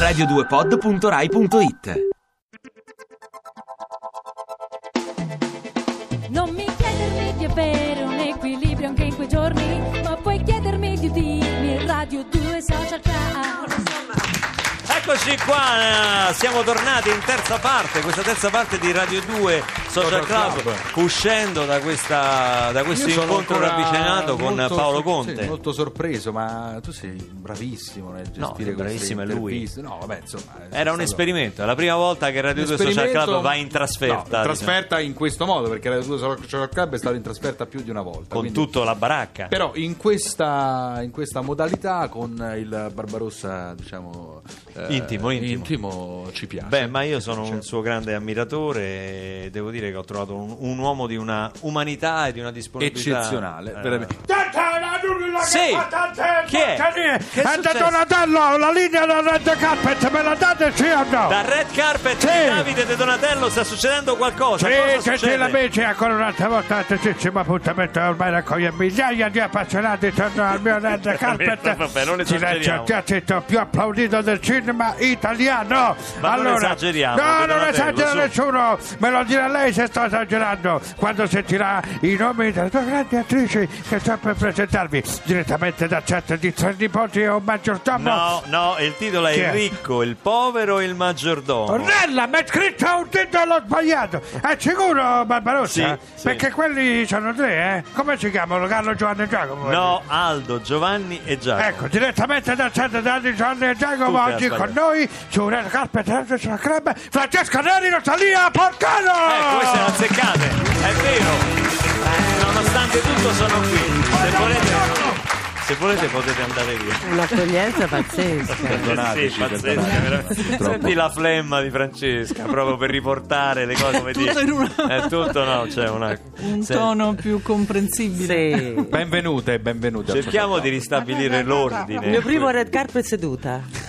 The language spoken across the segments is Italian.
radio2pod.rai.it Non mi chiedermi di avere un equilibrio anche in quei giorni, ma puoi chiedermi di dirmi Radio 2 Social Club. Eccoci qua, siamo tornati in terza parte, questa terza parte di Radio 2 Social Club, uscendo da, questa, da questo incontro ravvicinato con molto Paolo Conte. sì, molto sorpreso, ma tu sei bravissimo nel No, gestire queste bravissimo è lui. No, vabbè, insomma, Era un stato- esperimento, è la prima volta che Radio un 2 Social Club va in trasferta. No, in trasferta in questo modo, perché Radio 2 Social Club è stato in trasferta più di una volta. diciamo, con quindi- tutto la baracca. Però in questa, in questa modalità con il Barbarossa, diciamo, eh, Intimo, intimo. ci piace. Beh, ma io sono un Certo. suo grande ammiratore devo dire che ho trovato un, un uomo di una umanità e di una disponibilità eccezionale, eh, veramente. Sì, chi è? Che è È successo? Donatello, la linea del red carpet, me la date sì o no? Da Red Carpet Sì. Davide De Donatello sta succedendo qualcosa. Sì, Cosa gentili succede? amici, ancora un'altra volta l'atteccissimo appuntamento ormai raccoglie migliaia di appassionati intorno al mio red carpet. Vabbè, non Silenzio, esageriamo. ti ha detto più applaudito del cinema italiano. Ma non esageriamo, No, non Donatello, esagera su. nessuno, me lo dirà lei se sto esagerando. Quando sentirà i nomi delle due grandi attrici che sto per presentarvi direttamente da chat di tre nipoti e un maggiordomo. No, no, il titolo è Chi Il ricco, il povero e il maggiordomo. Ornella, mi è scritto un titolo sbagliato. È sicuro, Barbarossa? Sì, sì. Perché quelli sono tre, eh? Come si chiamano? Carlo, Giovanni e Giacomo? No, Aldo, Giovanni e Giacomo. Ecco, direttamente dal centro di Giovanni e Giacomo, Tutti oggi con noi su Red Carpet Radio sulla Club, Francesca Neri, Rosalia Porcano! Ecco, queste le azzeccate, è vero. Eh, nonostante tutto sono qui. Se volete, se volete potete andare via. Un'accoglienza pazzesca. Perdonateci, Sì, pazzesco, perdonateci. Senti la flemma di Francesca proprio per riportare le cose come dire. una- È tutto no, c'è una un se- tono più comprensibile. Sì. Benvenute, benvenute. Cerchiamo di ristabilire l'ordine. Il mio primo red carpet seduta.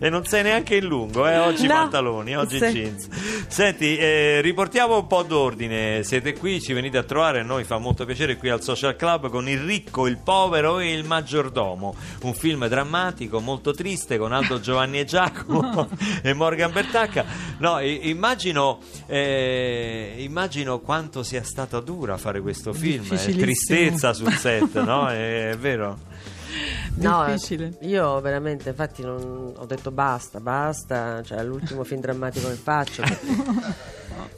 E non sei neanche in lungo, eh? oggi No. pantaloni, oggi Sì. jeans. Senti, eh, riportiamo un po' d'ordine. Siete qui, ci venite a trovare, a noi fa molto piacere qui al Social Club con il ricco, il povero e il maggiordomo. Un film drammatico, molto triste con Aldo Giovanni e Giacomo e Morgan Bertacca. No, immagino, eh, immagino quanto sia stata dura fare questo film. Difficilissimo. tristezza sul set, no? È, è vero? No, Difficile. io veramente, infatti, non- ho detto basta, basta. Cioè, è l'ultimo film drammatico che faccio.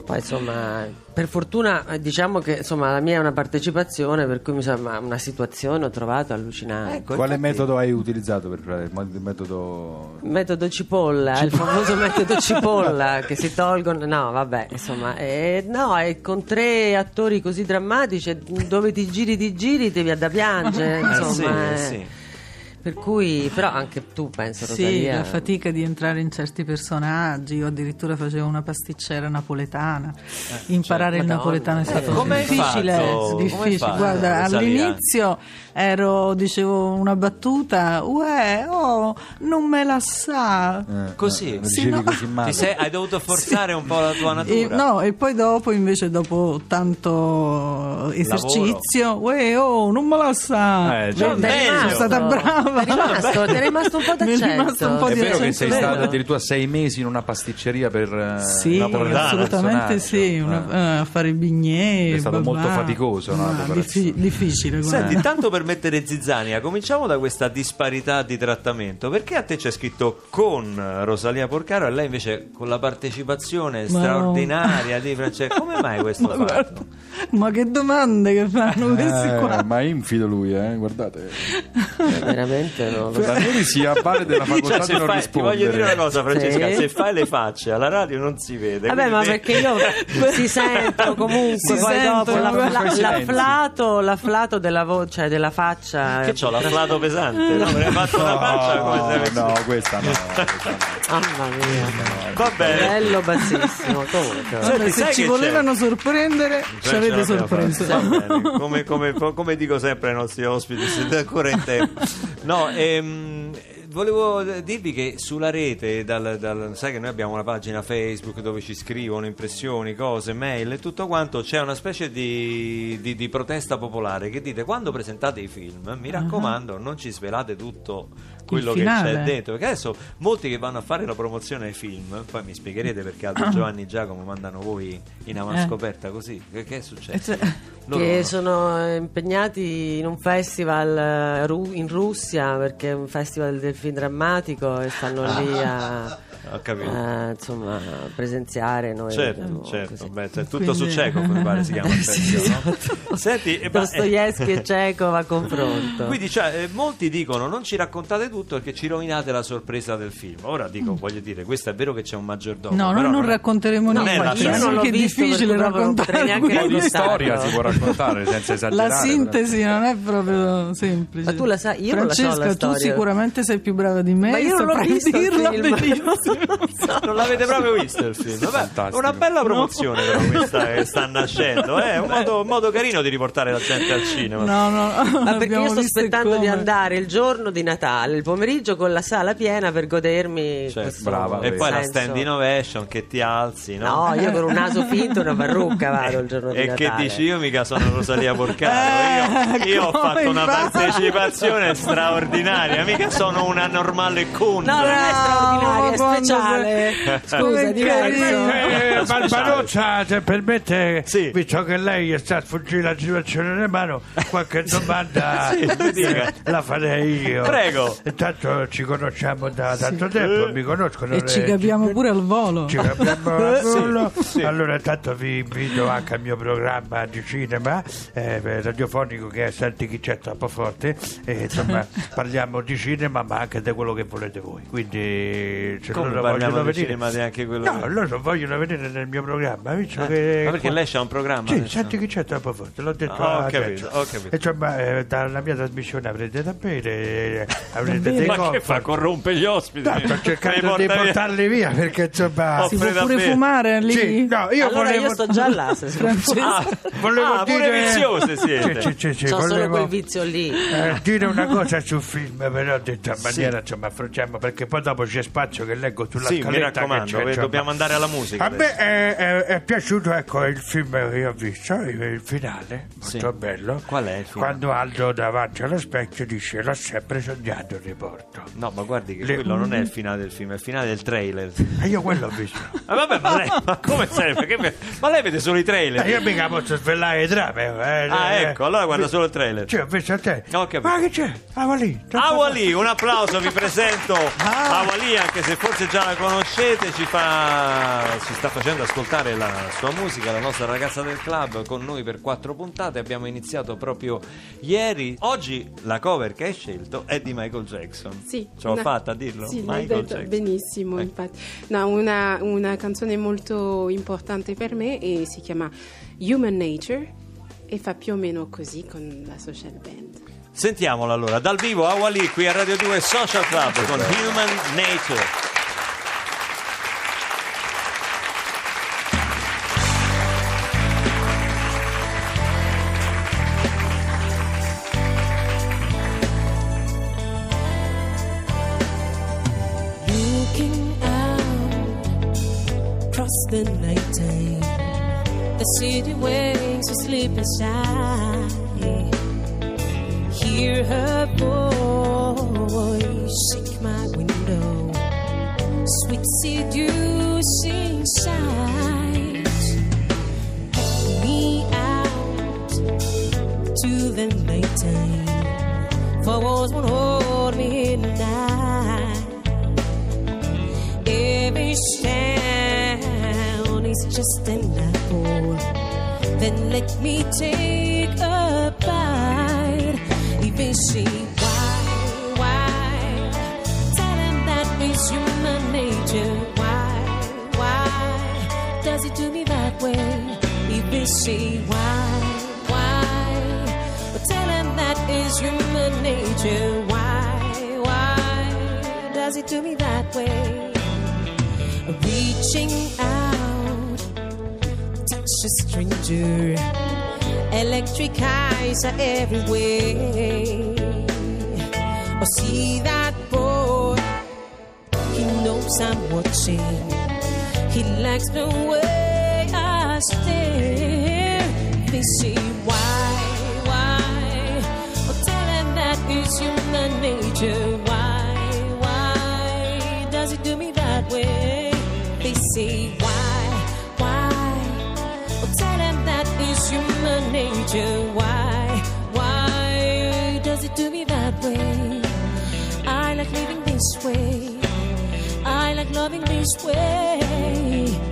Poi, insomma, per fortuna, eh, diciamo che insomma, la mia è una partecipazione, per cui mi sembra una situazione ho trovato allucinante. Ecco, Quale infatti- metodo hai utilizzato per fare il metodo Metodo cipolla, il famoso metodo cipolla che si tolgono. No, vabbè, insomma, eh, no, è con tre attori così drammatici, e dove ti giri, ti giri, ti viene da piangere. Eh, Insomma, sì, eh. Sì. Per cui, però, anche tu penso, Sì, Rosalia. la fatica di entrare in certi personaggi. Io addirittura facevo una pasticcera napoletana. Imparare il Madonna. napoletano è stato Eh, come hai difficile. fatto? Come hai difficile. fatto, Guarda, Rosalia? all'inizio ero, dicevo una battuta, uè, oh, non me la sa. Eh, Così? eh, Sì, dicevi no. così male. Ti sei- hai dovuto forzare un po' la tua E, natura. no, e poi dopo, invece, dopo tanto esercizio, uè, oh, non me la sa. Eh, già. Ti è Meglio. rimasto, Sono stata brava. Ti è rimasto, ti è rimasto un po' d'accento. rimasto un po' È di vero che sei vero. stata addirittura sei mesi in una pasticceria per eh, Sì, napoletano, assolutamente sì, una- Eh. eh, a fare i bignè. È stato babà. molto faticoso, no, diffi- difficile. guarda. Senti, tanto per mettere zizzania, cominciamo da questa disparità di trattamento. Perché a te c'è scritto con Rosalia Porcaro e lei invece con la partecipazione Ma no. straordinaria di Francesco? Come mai questo Ma, fatto? guarda, ma che domande che fanno questi Eh, qua? ma infido lui, eh, guardate. Veramente. Sinceramente non lo so. Lui si avvale della facoltà Cioè, se di non fai- ti voglio dire una rispondere. cosa, Francesca: Sì. se fai le facce alla radio non si vede. Vabbè, ma te- perché io si sentono comunque Si poi sentono, dopo la- la- silenzi. l'afflato, l'afflato della voce, della faccia. Che c'ho l'afflato pesante? No, avrei fatto una faccia come se No, no, questa no. questa no. Mamma mia, Va bene. livello bassissimo. Comunque. Senti, se ci volevano sorprendere, ci avete sorpreso. Come, come- come dico sempre ai nostri ospiti, siete ancora in tempo. No, ehm, volevo dirvi che sulla rete, dal- dal- sai che noi abbiamo una pagina Facebook dove ci scrivono impressioni, cose, mail e tutto quanto, c'è una specie di, di- di protesta popolare che dite quando presentate i film, mi raccomando, non ci svelate tutto quello che c'è dentro, perché adesso molti che vanno a fare la promozione ai film, poi mi spiegherete perché Aldo Giovanni e Giacomo mandano voi in avanscoperta così, che, che è successo? Eh, Loro che no. sono impegnati in un festival eh, in Russia perché è un festival del film drammatico e stanno lì a, Ho capito. a, insomma presenziare noi Certo, vediamo certo, beh, cioè, tutto Quindi- su Chekhov mi pare si chiama Sì, pezzo, no? esatto. Senti, eh, ma- Dostoevsky e Chekhov a confronto Quindi cioè, eh, molti dicono non ci raccontate tutto perché ci rovinate la sorpresa del film. Ora dico, voglio dire, questo è vero che c'è un maggiordomo. No, però noi non racconteremo non niente. è la io non l'ho Che è visto, difficile raccontare neanche raccontarlo. storia si può raccontare senza esagerare. La sintesi non è proprio semplice. Ma tu la sai- io non la so Francesca, la tu storia. sicuramente sei più brava di me. ma io non l'ho visto il dirla film. benissimo. Non l'avete proprio visto il film? Vabbè, una bella promozione però questa che sta nascendo. È un modo, modo carino di riportare la gente al cinema. No, no, Ma perché io sto aspettando di come. andare il giorno di Natale, il pomeriggio con la sala piena per godermi Cioè, questo brava, E poi la senso. stand innovation che ti alzi, no? No, io con un naso finto e una parrucca vado il giorno di E Natale. che dici io mica sono Rosalia Porcaro io, io ho fatto una partecipazione straordinaria mica sono una normale con No, non è quando speciale. Scusa, diverso. Eh, Speciale. Barbarozza, se permette, Sì. visto che lei sta sfuggendo la situazione nelle mano, qualche domanda eh, la farei io. Prego. Intanto ci conosciamo da tanto tempo, mi conoscono. E le- ci capiamo pure al volo. Ci capiamo al volo. Allora, intanto vi invito anche al mio programma di cinema eh, radiofonico che è Senti chi c'è troppo forte. E, insomma, parliamo di cinema, ma anche di quello che volete voi. Quindi, se Come loro parliamo vogliono di cinema neanche quello No, loro vogliono venire nel mio programma, visto Eh, che... ma perché lei c'ha un programma Sì, adesso? senti chi c'è troppo forte, l'ho detto Ah, ho capito, ho capito. Insomma, eh, dalla mia trasmissione avrete da bere, eh, avrete dei ma che comfort. fa corrompe gli ospiti No, sto cercando di portarli via perché insomma... Si può pure fumare lì? Sì, no, io allora volevo... io sto già là. Se ah, volevo ah, pure dire... viziose siete Sì, sì, sì, C'ho solo quel vizio lì. eh, dire una cosa sul film, però detto in maniera, insomma, affrontiamo perché poi dopo c'è spazio che leggo sulla sì mi raccomando c'è, eh, insomma. dobbiamo andare alla musica A adesso. me è, è- è piaciuto ecco, il film che io ho visto, il, finale, Sì. molto bello. Qual è il finale? Quando Aldo davanti allo specchio dice l'ho sempre sognato riporto. no ma guardi che Le- quello non è il finale del film è il finale del trailer E io quello ho visto. Ah, vabbè, ma lei, ma come sempre? Che me- ma lei vede solo i Eh, trailer? io mica posso svelare i trame. eh, Ah, eh. ecco, allora guarda solo il trailer. Cioè, ho visto a te. Capito. Ma che c'è? Ah, va lì. Awali, un applauso, vi presento Ah. Awali, anche se forse già la conoscete, ci, fa, ci sta facendo ascoltare la sua musica, la nostra ragazza del club, con noi per quattro puntate, abbiamo iniziato proprio ieri. Oggi la cover che hai scelto è di Michael Jackson. Sì, Ce l'ho una- fatta a dirlo? Sì, Michael detto Jackson. benissimo, Eh. infatti. No, una, una canzone molto importante per me e si chiama Human Nature e fa più o meno così con la social band. Sentiamola allora, dal vivo Awali qui a Radio 2 Social Club con Human Nature. lady wakes to sleep inside. Then let me take a bite. Even see why, why? Tell him that is human nature. Why, why? Does it do me that way? Even see why, why? But tell him that is human nature. Why, why? Does it do me that way? Reaching out a stranger. Electric eyes are everywhere. Or see that boy, he knows I'm watching. He likes the way I stare. They say why, why? Oh, tell him that is human nature. Why, why does it do me that way? They say why? Nature. Why, why does it do me that way? I like living this way. I like loving this way.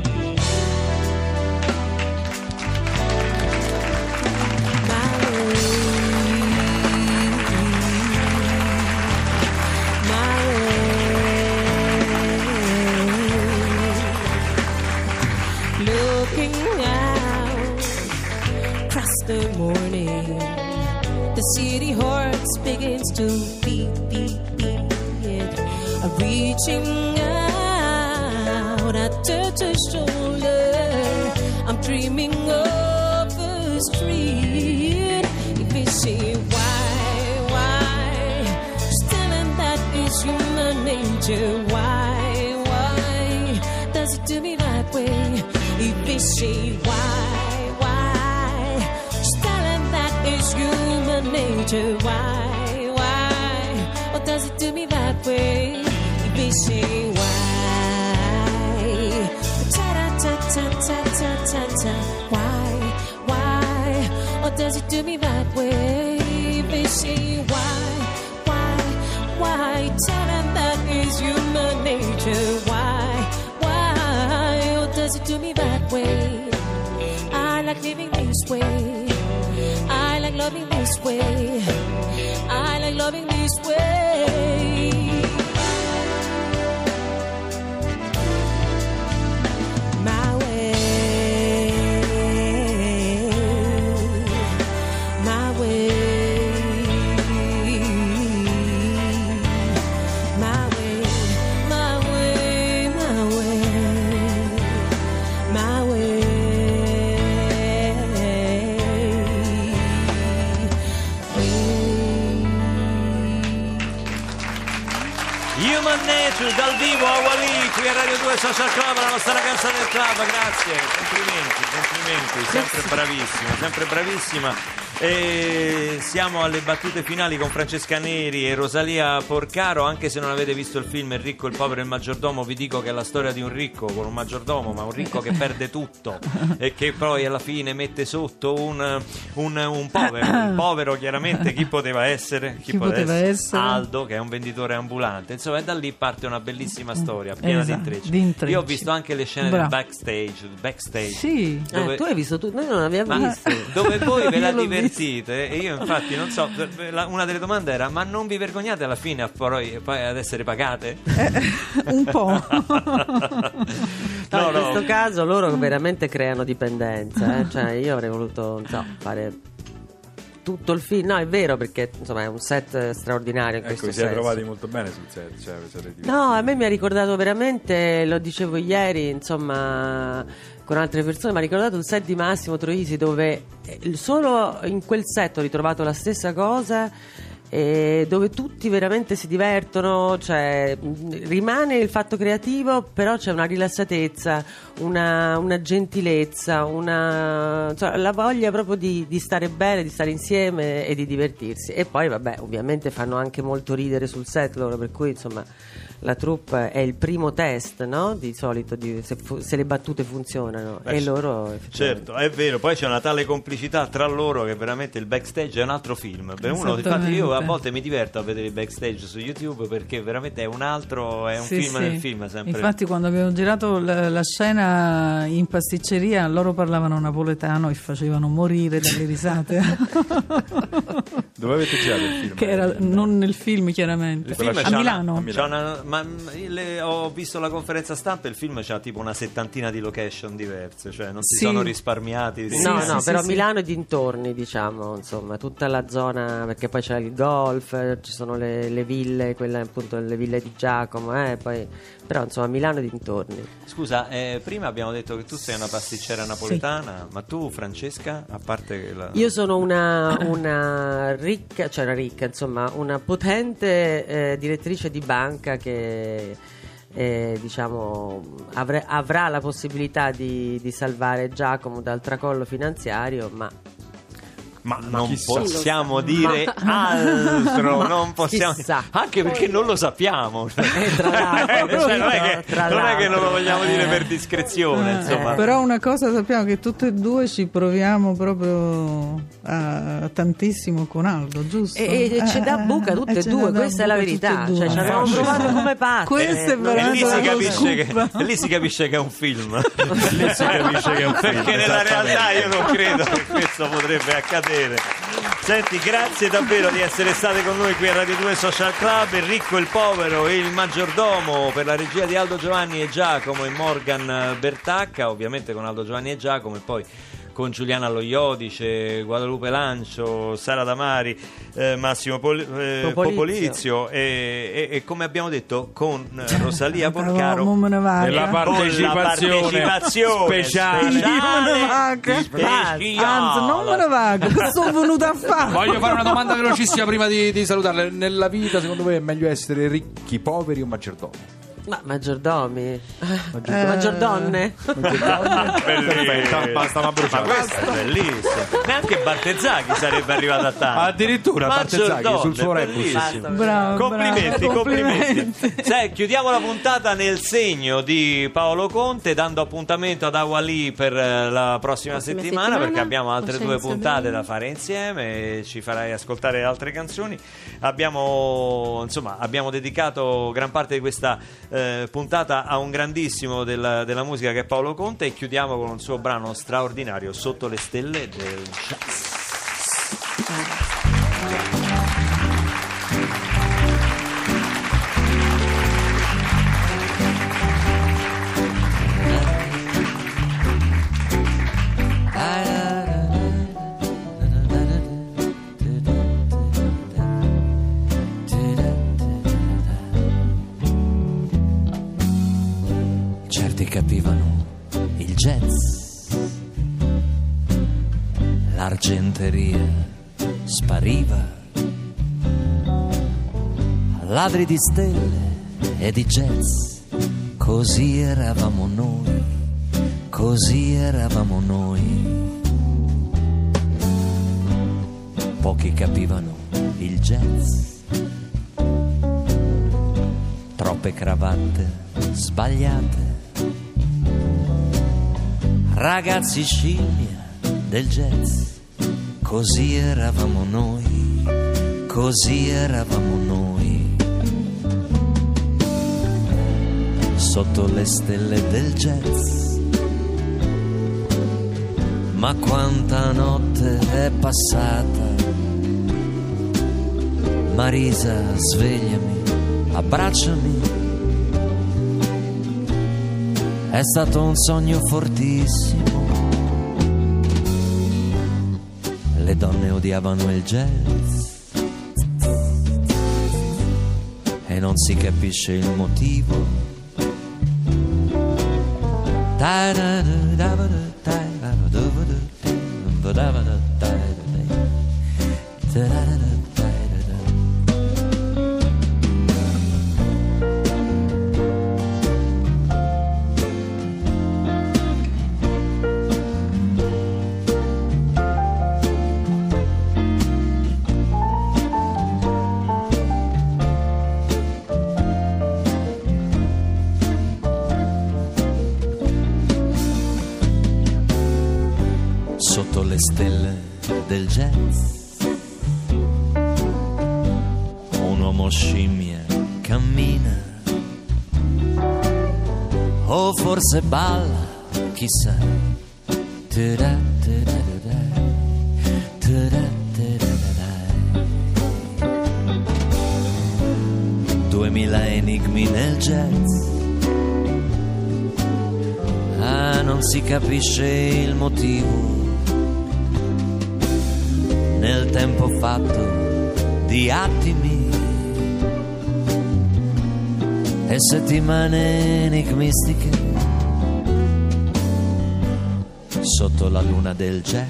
Human. Why, why does it do me that way? If see why, why, just tell him that is human nature. Why, why, or does it do me that way? If say why, ta ta ta ta ta ta ta, why, why, or does it do me that way? Nature. Why, why, or does it do me that way? I like living this way. I like loving this way. I like loving this way. Social Club, la nostra ragazza del club, grazie, complimenti, complimenti, sempre bravissima, sempre bravissima. E siamo alle battute finali con Francesca Neri e Rosalia Porcaro, anche se non avete visto il film Il ricco, il povero e il maggiordomo, vi dico che è la storia di un ricco con un maggiordomo, ma un ricco che perde tutto e che poi alla fine mette sotto un, un- un povero. Il povero chiaramente chi poteva essere? Chi poteva essere? Aldo che è un venditore ambulante. Insomma, e da lì parte una bellissima storia piena Esatto, di intrecci. di intrecci. Io ho visto anche le scene Bravo. del backstage, backstage. Sì. Dove- Eh, tu hai visto tu? Noi non abbiamo visto. dove voi ve la Io divertite e io infatti non so una delle domande era ma non vi vergognate alla fine a poi, poi ad essere pagate? Un po'. No, No, in no. questo caso loro veramente creano dipendenza. eh. Cioè, io avrei voluto non so, fare tutto il film. No, è vero perché insomma è un set straordinario in Ecco, questo vi siete senso. trovati molto bene sul set. Cioè. No, a me mi ha ricordato veramente, lo dicevo ieri, insomma, con altre persone, mi ha ricordato il set di Massimo Troisi dove eh, solo in quel set ho ritrovato la stessa cosa. Eh, dove tutti veramente si divertono, cioè rimane il fatto creativo, però c'è una rilassatezza, una, una gentilezza, una, cioè, la voglia proprio di, di stare bene, di stare insieme e di divertirsi. E poi, vabbè, ovviamente fanno anche molto ridere sul set loro, per cui insomma la troupe è il primo test, no? Di solito, di- se, fu- se le battute funzionano. Eh, e c- loro effettivamente- Certo, è vero, poi c'è una tale complicità tra loro che veramente il backstage è un altro film. Per uno, infatti, io a volte mi diverto a vedere il backstage su YouTube perché veramente è un altro, è un Sì, film sì. nel film sempre. Infatti, quando abbiamo girato la, la scena in pasticceria, loro parlavano napoletano e facevano morire dalle risate. Dove avete girato il film? che era non nel film chiaramente. Il film a c'ha Milano. una- c'ha una- ma le- ho visto la conferenza stampa e il film c'ha tipo una settantina di location diverse, cioè non si Sì. sono risparmiati. di- no, sì, no, sì, però sì. Milano e dintorni, diciamo, insomma, tutta la zona, perché poi c'è il golf, ci sono le, le ville, quelle appunto le ville di Giacomo, eh, poi, però insomma Milano e dintorni. Scusa, eh, prima abbiamo detto che tu sei una pasticcera napoletana, ma tu Francesca, a parte che la... Io sono una, una ricca, cioè una ricca, insomma, una potente eh, direttrice di banca che eh, diciamo avre- avrà la possibilità di, di salvare Giacomo dal tracollo finanziario, ma Ma non chissà. possiamo dire altro, Ma non possiamo chissà. anche perché non lo sappiamo. Eh, tra l'altro, Cioè, non, è che, non è che non lo vogliamo dire Eh. per discrezione, insomma. Però una cosa sappiamo che tutte e due ci proviamo proprio a- tantissimo con Aldo, giusto? E, e ci dà Eh, buca tutte eh, e due, questa è la verità. Cioè, ci abbiamo Eh, provato come pazzi. Questo è Eh, E veramente lì, si una capisce che, scoop. e lì si capisce che è un film. Lì si capisce che è un film. Perché nella realtà io non credo che questo potrebbe accadere. Senti, grazie davvero di essere state con noi qui a Radio 2 Social Club. Enrico il Povero e il Maggiordomo per la regia di Aldo Giovanni e Giacomo e Morgan Bertacca, ovviamente con Aldo Giovanni e Giacomo e poi con Giuliana Lo Iodice, Guadalupe Lancio, Sara Damari, eh, Massimo Pol- eh, Popolizio. Popolizio e, e- e come abbiamo detto con eh, Rosalia Porcaro Mo me ne vado. E la partecipazione partecipazione speciale. Io me ne vado. speciale. Anzi, non me ne vado. Sono venuta a fare? Voglio fare una domanda velocissima prima di, di salutarle. Nella vita, secondo voi, è meglio essere ricchi, poveri o maggiordomi? Ma maggiordomi? Eh, maggiordonne? Perfetto, basta, ma bruciato. Ma questo è bellissimo. Neanche Bartezzaghi sarebbe arrivato a tanto. Addirittura Bartezzaghi sul suo è rebus. Bravo, Complimenti, bravo. complimenti. Sai, chiudiamo la puntata nel segno di Paolo Conte, dando appuntamento ad Awali per eh, la prossima, Prossima settimana, settimana, perché abbiamo altre Coscienza due puntate Bella. da fare insieme. e Ci farai ascoltare altre canzoni. Abbiamo, insomma, abbiamo dedicato gran parte di questa eh, puntata a un grandissimo della, della musica che è Paolo Conte e chiudiamo con un suo brano straordinario, Sotto le stelle del jazz. L'argenteria spariva, ladri di stelle e di jazz, così eravamo noi, così eravamo noi. Pochi capivano il jazz, troppe cravatte sbagliate. Ragazzi scimmia del jazz, così eravamo noi, così eravamo noi. Sotto le stelle del jazz. Ma quanta notte è passata. Marisa, svegliami, abbracciami. È stato un sogno fortissimo. Donne odiavano il jazz. E non si capisce il motivo. Sotto forse balla, chissà. Duemila enigmi nel jazz. Ah, non si capisce il motivo. Nel tempo fatto di attimi e settimane enigmistiche sotto la luna del jazz.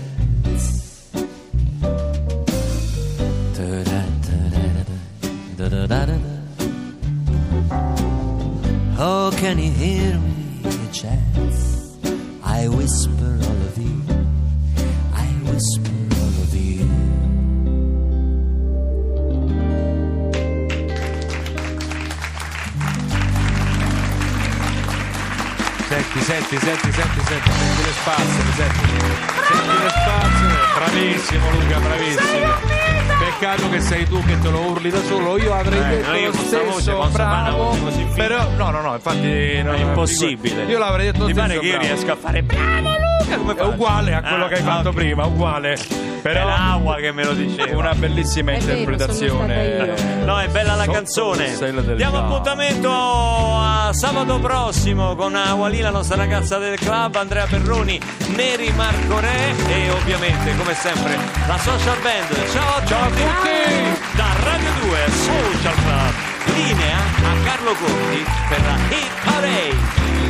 Oh, can you hear me, jazz? I whisper all of you. I whisper Senti, senti, senti, senti, senti, senti le spazzole, senti. Senti le spazzole. Bravissimo Luca, bravissimo. Peccato che sei tu che te lo urli da solo, io avrei Eh, detto no, io lo con sta voce stesso, bravo. voce fina. Però no, no, no, infatti no, È impossibile. Io l'avrei detto lo Ti stesso. pare che io bravo. riesca a fare bravo Luca come È uguale a quello Ah, che hai fatto prima, uguale. Però È l'acqua che me lo diceva. una bellissima interpretazione. No, è bella la canzone. Diamo appuntamento a sabato prossimo con Awali, la nostra ragazza del club, Andrea Perroni, Neri Marco Re e ovviamente, come sempre, la social band. Ciao a Ciao a tutti! tutti! Da Radio 2 Social Club. Linea a Carlo Conti per la Hit Parade.